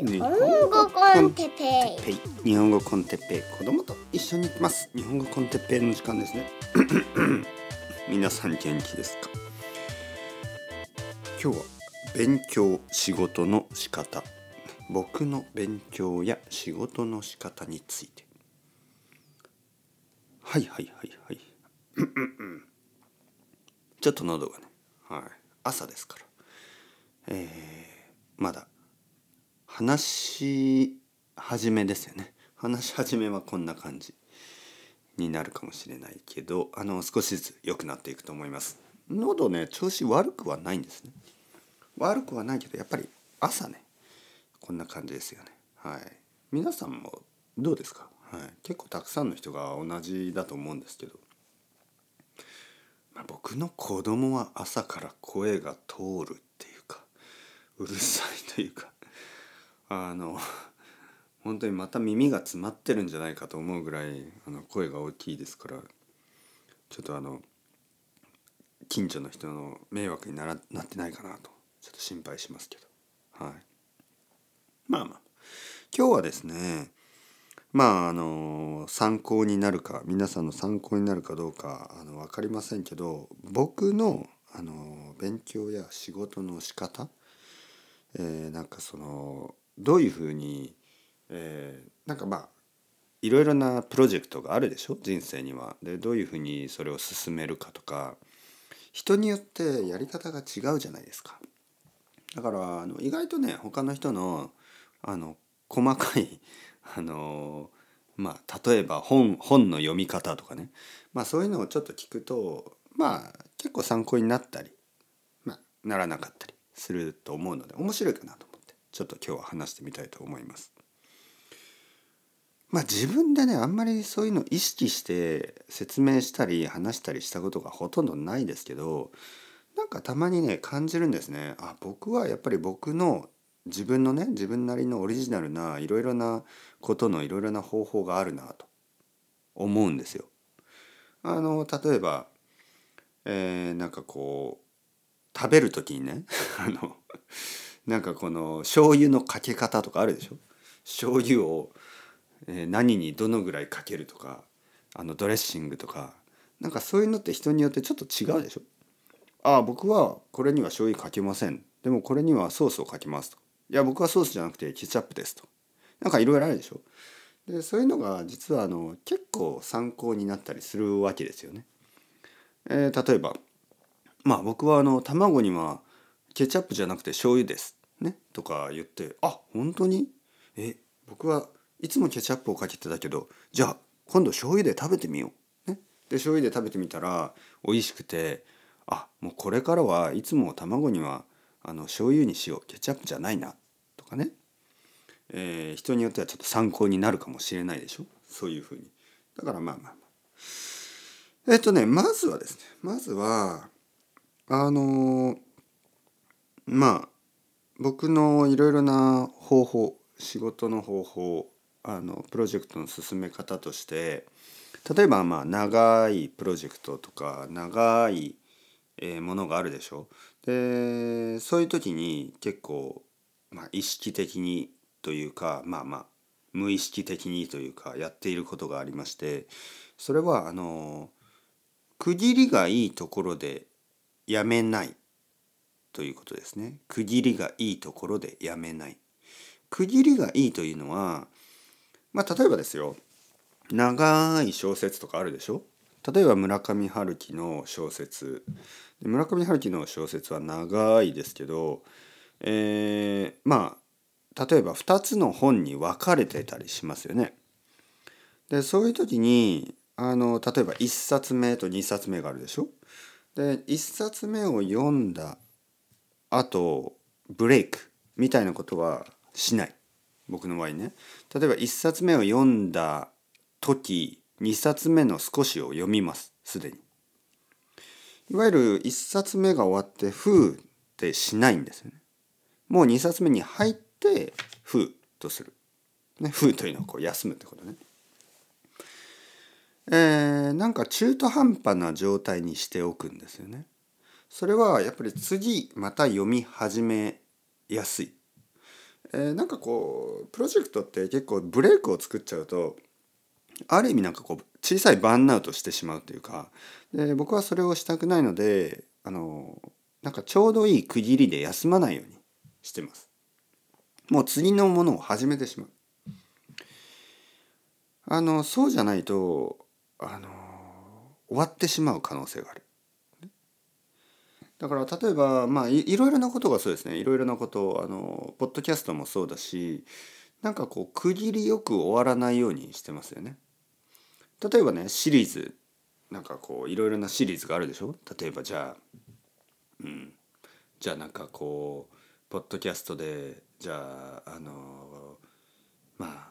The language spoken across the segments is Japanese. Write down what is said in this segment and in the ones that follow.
日本語 con テッペイ。ペイ。日本語 con テッペイ。子供と一緒に行きます。日本語 con テッペイの時間ですね。皆さん元気ですか？今日は勉強仕事の仕方。僕の勉強や仕事の仕方について。はいはいはいはい。ちょっと喉がね。はい。朝ですから。えー、まだ話し始めですよね。話し始めはこんな感じになるかもしれないけどあの少しずつ良くなっていくと思います。喉ね調子悪くはないんですね。悪くはないけどやっぱり朝ねこんな感じですよね。はい。皆さんもどうですか、はい、結構たくさんの人が同じだと思うんですけど、まあ、僕の子供は朝から声が通るっていうかうるさいというかあの 本当にまた耳が詰まってるんじゃないかと思うぐらいあの声が大きいですからちょっとあの近所の人の迷惑にならなってないかなとちょっと心配しますけど。はい。まあまあ。今日はですねまああの参考になるか皆さんの参考になるかどうかあの分かりませんけど僕のあの勉強や仕事の仕方えー、なんかそのどういうふうに、えー、なんかまあいろいろなプロジェクトがあるでしょ？人生には。でどういうふうにそれを進めるかとか人によってやり方が違うじゃないですか。だからあの意外とね他の人のあの細かい あのまあ例えば本本の読み方とかね、まあ、そういうのをちょっと聞くとまあ結構参考になったり、まあ、ならなかったりすると思うので面白いかなとちょっと今日は話してみたいと思います。まあ自分でねあんまりそういうの意識して説明したり話したりしたことがほとんどないですけどなんかたまにね感じるんですね。あ僕はやっぱり僕の自分のね自分なりのオリジナルないろいろなことのいろいろな方法があるなと思うんですよ。あの例えば、えー、なんかこう食べる時にね あのなんかこの醤油のかけ方とかあるでしょ？醤油を、何にどのぐらいかけるとかあのドレッシングとかなんかそういうのって人によってちょっと違うでしょ？ああ僕はこれには醤油かけません。でもこれにはソースをかけますと。いや僕はソースじゃなくてケチャップですと。なんかいろいろあるでしょ？でそういうのが実はあの結構参考になったりするわけですよね。えー、例えばまあ僕はあの卵にはケチャップじゃなくて醤油です。ねとか言ってあ本当に？え僕はいつもケチャップをかけてたけどじゃあ今度醤油で食べてみよう。ね、で醤油で食べてみたら美味しくてあもうこれからはいつも卵にはあの醤油にしよう。ケチャップじゃないな。とかね、えー、人によってはちょっと参考になるかもしれないでしょ？そういうふうに。だからまあまあまあ。えっとねまずはですね。まずはあのー、まあ僕のいろいろな方法仕事の方法あのプロジェクトの進め方として例えばまあ長いプロジェクトとか長いものがあるでしょ？でそういう時に結構、まあ、意識的にというかまあまあ無意識的にというかやっていることがありましてそれはあの区切りがいいところでやめない。ということですね。区切りがいいところでやめない。区切りがいいというのはまあ例えばですよ。長い小説とかあるでしょ？例えば村上春樹の小説。村上春樹の小説は長いですけど、えー、まあ例えば2つの本に分かれてたりしますよね。でそういう時にあの例えば1冊目と2冊目があるでしょ？で1冊目を読んだ後ブレイクみたいなことはしない僕の場合ね。例えば1冊目を読んだ時2冊目の少しを読みますすでに。いわゆる1冊目が終わって「ふう」ってしないんですよね。もう2冊目に入って「ふう」とする。ね、ふうというのはこう休むってことね。えー、なんか中途半端な状態にしておくんですよね。それはやっぱり次また読み始めやすい。えーなんかこうプロジェクトって結構ブレイクを作っちゃうとある意味なんかこう小さいバーンアウトしてしまうというかで僕はそれをしたくないのであのなんかちょうどいい区切りで休まないようにしてます。もう次のものを始めてしまう。あのそうじゃないとあの終わってしまう可能性がある。だから例えばまあいろいろなことがそうですね。いろいろなことあのポッドキャストもそうだしなんかこう区切りよく終わらないようにしてますよね。例えばねシリーズ。なんかこういろいろなシリーズがあるでしょ？例えばじゃあうん。じゃあなんかこうポッドキャストでじゃああのまあ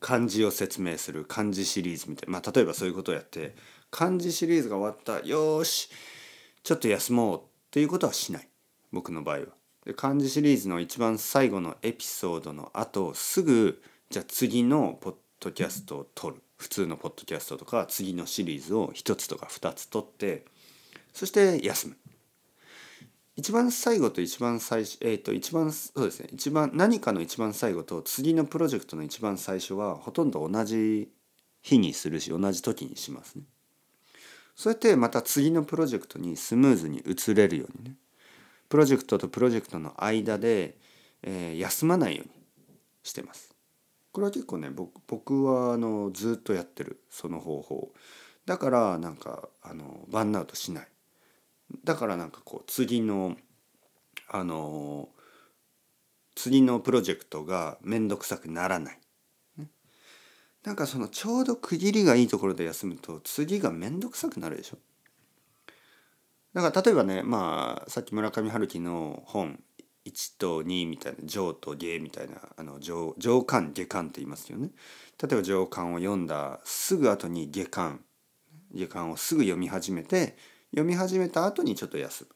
漢字を説明する漢字シリーズみたいな、まあ、例えばそういうことをやって漢字シリーズが終わった。よしちょっと休もうっていうことはしない僕の場合は。で漢字シリーズの一番最後のエピソードの後すぐじゃあ次のポッドキャストを撮る普通のポッドキャストとか次のシリーズを1つとか2つ撮ってそして休む。一番最後と一番最初えっ、と一番そうですね一番何かの一番最後と次のプロジェクトの一番最初はほとんど同じ日にするし同じ時にしますね。そうやってまた次のプロジェクトにスムーズに移れるようにねプロジェクトとプロジェクトの間で、えー休まないようにしてます。これは結構ね僕はあのずっとやってるその方法だからなんかあのバンアウトしないだからなんかこう次のあの次のプロジェクトが面倒くさくならない。なんかそのちょうど区切りがいいところで休むと次が面倒くさくなるでしょ？だから例えばねまあさっき村上春樹の本1と2みたいな上と下みたいなあの上上巻下巻って言いますよね。例えば上巻を読んだすぐ後に下巻下巻をすぐ読み始めて読み始めた後にちょっと休む。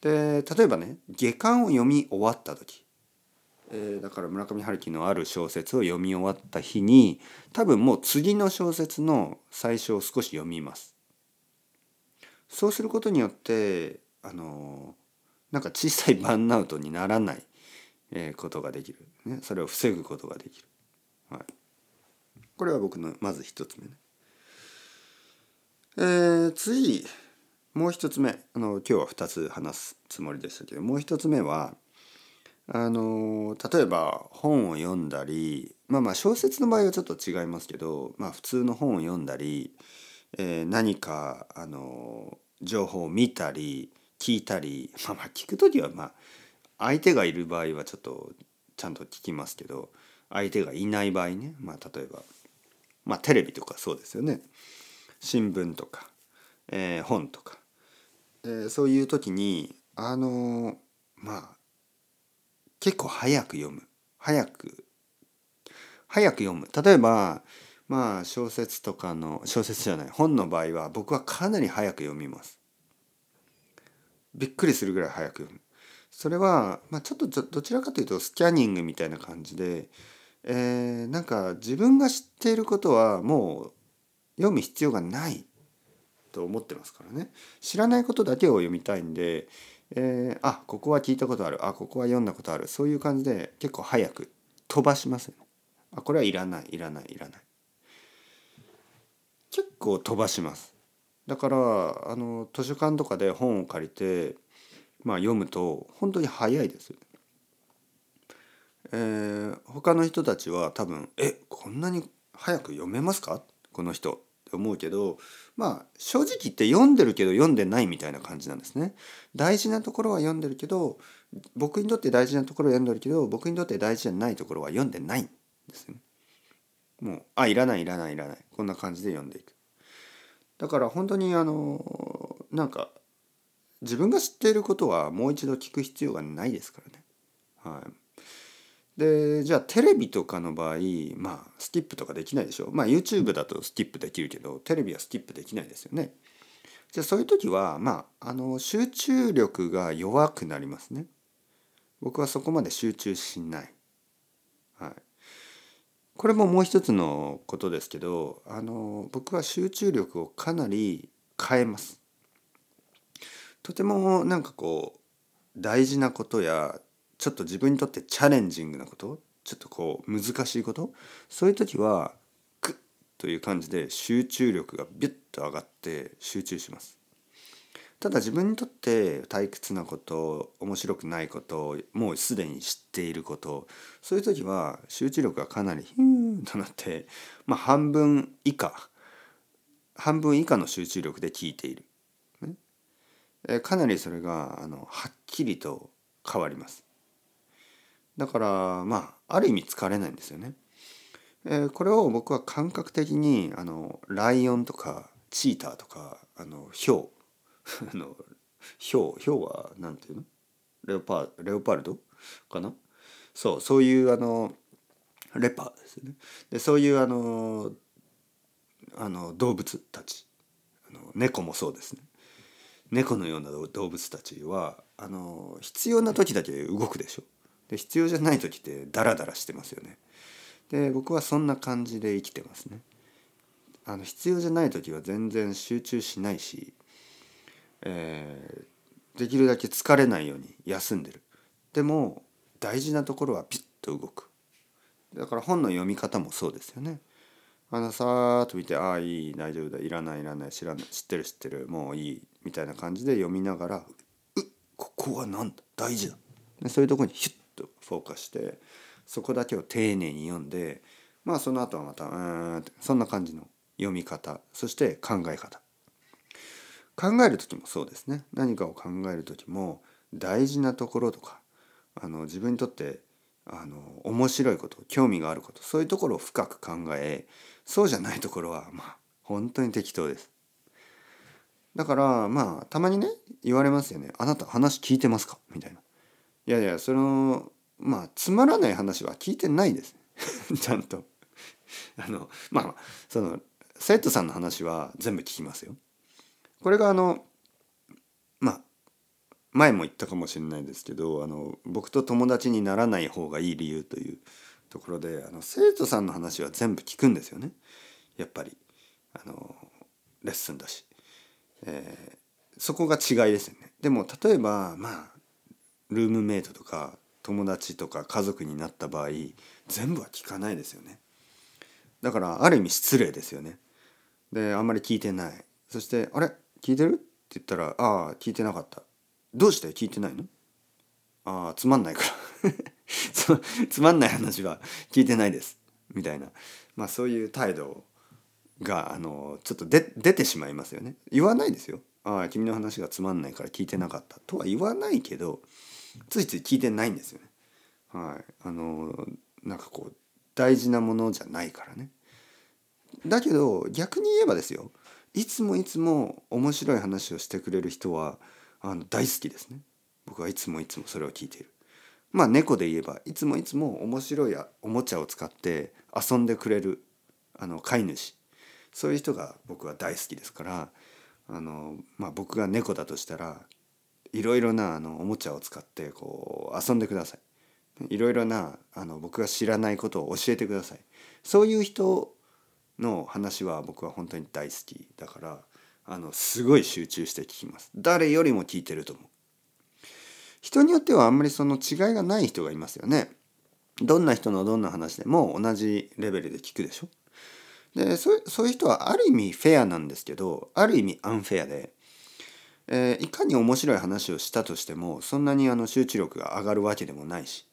で例えばね下巻を読み終わった時、えーだから村上春樹のある小説を読み終わった日に多分もう次の小説の最初を少し読みます。そうすることによってあのなんか小さいバンアウトにならない、えーことができる、ね、それを防ぐことができる。はい、これは僕のまず一つ目ね。えー次もう一つ目あの今日は二つ話すつもりでしたけどもう一つ目はあの例えば本を読んだりまあまあ小説の場合はちょっと違いますけど、まあ、普通の本を読んだり、えー何かあの情報を見たり聞いたりまあまあ聞く時はまあ相手がいる場合はちょっとちゃんと聞きますけど相手がいない場合ねまあ例えばまあテレビとかそうですよね。新聞とか、えー本とか、えーそういう時にあのまあ結構早く読む。早く早く読む。例えばまあ小説とかの小説じゃない本の場合は僕はかなり早く読みます。びっくりするぐらい早く読む。それは、まあ、ちょっとどちらかというとスキャニングみたいな感じで、えーなんか自分が知っていることはもう読む必要がないと思ってますからね。知らないことだけを読みたいんで、えーあここは聞いたことある。あここは読んだことある。そういう感じで結構早く飛ばしますよね。あこれはいらない。いらない。いらない。結構飛ばします。だからあの図書館とかで本を借りて、まあ、読むと本当に早いですよね。えー他の人たちは多分「えこんなに早く読めますか？この人」って思うけどまあ正直言って読んでるけど読んでないみたいな感じなんですね。大事なところは読んでるけど僕にとって大事なところは読んでるけど僕にとって大事じゃないところは読んでないんですね。もう「あいらないいらないいらない」こんな感じで読んでいく。だから本当にあのなんか自分が知っていることはもう一度聞く必要がないですからね。はい、でじゃあテレビとかの場合まあスキップとかできないでしょ？まあ YouTube だとスキップできるけどテレビはスキップできないですよね。じゃあそういう時はまああの集中力が弱くなりますね。僕はそこまで集中しない。はい、これももう一つのことですけどあの僕は集中力をかなり変えます。とてもなんかこう大事なことやちょっと自分にとってチャレンジングなこと？ちょっとこう難しいこと？そういう時はクッという感じで集中力がビュッと上がって集中します。ただ自分にとって退屈なこと面白くないこともうすでに知っていることそういう時は集中力がかなりヒューンとなってまあ半分以下半分以下の集中力で聞いている、ね。かなりそれがあのはっきりと変わります。だからまあある意味疲れないんですよね。えーこれを僕は感覚的にあのライオンとかチーターとかあのヒョウ あのヒョウヒョウはなんていうの？レオパレオパルド？かな？そうそういうあのレパーですね。でそういうあのあの動物たちあの猫もそうですね。猫のような動物たちはあの必要な時だけ動くでしょ。で必要じゃない時ってダラダラしてますよね。で僕はそんな感じで生きてますね。あの必要じゃない時は全然集中しないし、えーできるだけ疲れないように休んでる。でも大事なところはピッと動く。だから本の読み方もそうですよね。あのさーっと見て「ああいい大丈夫だいらないいらない知らない知ってる知ってるもういい」みたいな感じで読みながら「うここは何だ大事だ」そういうところにヒュッとフォーカスしてそこだけを丁寧に読んでまあその後はまたうんそんな感じの読み方そして考え方考える時もそうですね何かを考える時も大事なところとかあの自分にとってあの面白いこと興味があることそういうところを深く考えそうじゃないところはまあ本当に適当です。だからまあたまにね言われますよね「あなた話聞いてますか?」みたいな。いやいやそのまあつまらない話は聞いてないです。ちゃんと。あのまあその生徒さんの話は全部聞きますよ。これがあのまあ前も言ったかもしれないですけどあの僕と友達にならない方がいい理由というところであの生徒さんの話は全部聞くんですよね。やっぱり。あのレッスンだし、えーそこが違いですよね。でも例えばまあルームメイトとか友達とか家族になった場合全部は聞かないですよね。だからある意味失礼ですよね。であんまり聞いてない。そして「あれ？聞いてる?」って言ったら「ああ聞いてなかった」「どうして聞いてないの?」「ああつまんないから。つつまんない話は聞いてないです」みたいな。まあそういう態度があのちょっとで出てしまいますよね。言わないですよ「ああ君の話がつまんないから聞いてなかった」とは言わないけどついつい聞いてないんですよね。はい。あのなんかこう大事なものじゃないからね。だけど逆に言えばですよ。いつもいつも面白い話をしてくれる人はあの大好きですね。僕はいつもいつもそれを聞いている。まあ猫で言えばいつもいつも面白いおもちゃを使って遊んでくれるあの飼い主。そういう人が僕は大好きですからあの、まあ、僕が猫だとしたらいろいろなあのおもちゃを使ってこう遊んでください。いろいろなあの僕が知らないことを教えてください。そういう人の話は僕は本当に大好きだからあのすごい集中して聞きます。誰よりも聞いてると思う。人によってはあんまりその違いがない人がいますよね。どんな人のどんな話でも同じレベルで聞くでしょ。でそそういう人はある意味フェアなんですけどある意味アンフェアで、えーいかに面白い話をしたとしてもそんなにあの集中力が上がるわけでもないし、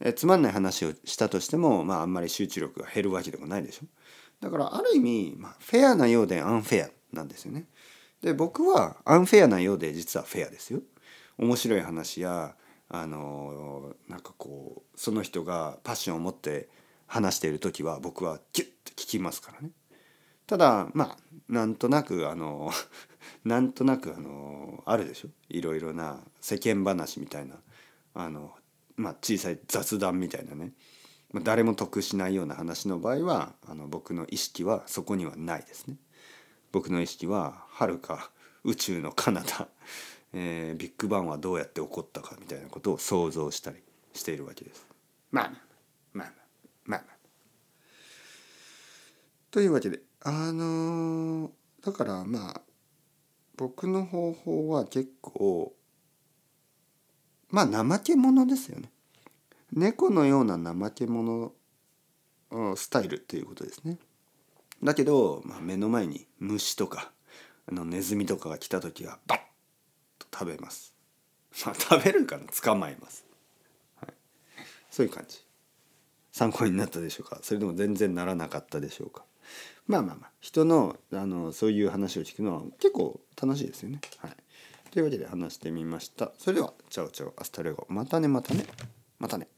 えーつまんない話をしたとしても、まあ、あんまり集中力が減るわけでもないでしょ。だからある意味、まあ、フェアなようでアンフェアなんですよね。で僕はアンフェアなようで実はフェアですよ。面白い話やあのーなんかこうその人がパッションを持って話している時は僕はキュッと聞きますからね。ただまあなんとなくあの なんとなくあのあるでしょ？いろいろな世間話みたいなあのまあ小さい雑談みたいなねまあ誰も得しないような話の場合はあの僕の意識はそこにはないですね。僕の意識ははるか宇宙の彼方、えービッグバンはどうやって起こったかみたいなことを想像したりしているわけです。まあまあまあまあまあまあ。というわけであのだからまあ僕の方法は結構まあ怠け者ですよね猫のような怠け者スタイルっていうことですね。だけど、まあ、目の前に虫とかあのネズミとかが来た時はバッと食べます。まあ食べるかな？捕まえます、はい。そういう感じ。参考になったでしょうか？それでも全然ならなかったでしょうか？まあまあまあ人のあのそういう話を聞くのは結構楽しいですよね。はい、というわけで話してみました。それではチャオチャオ hasta luego またねまたねまたね。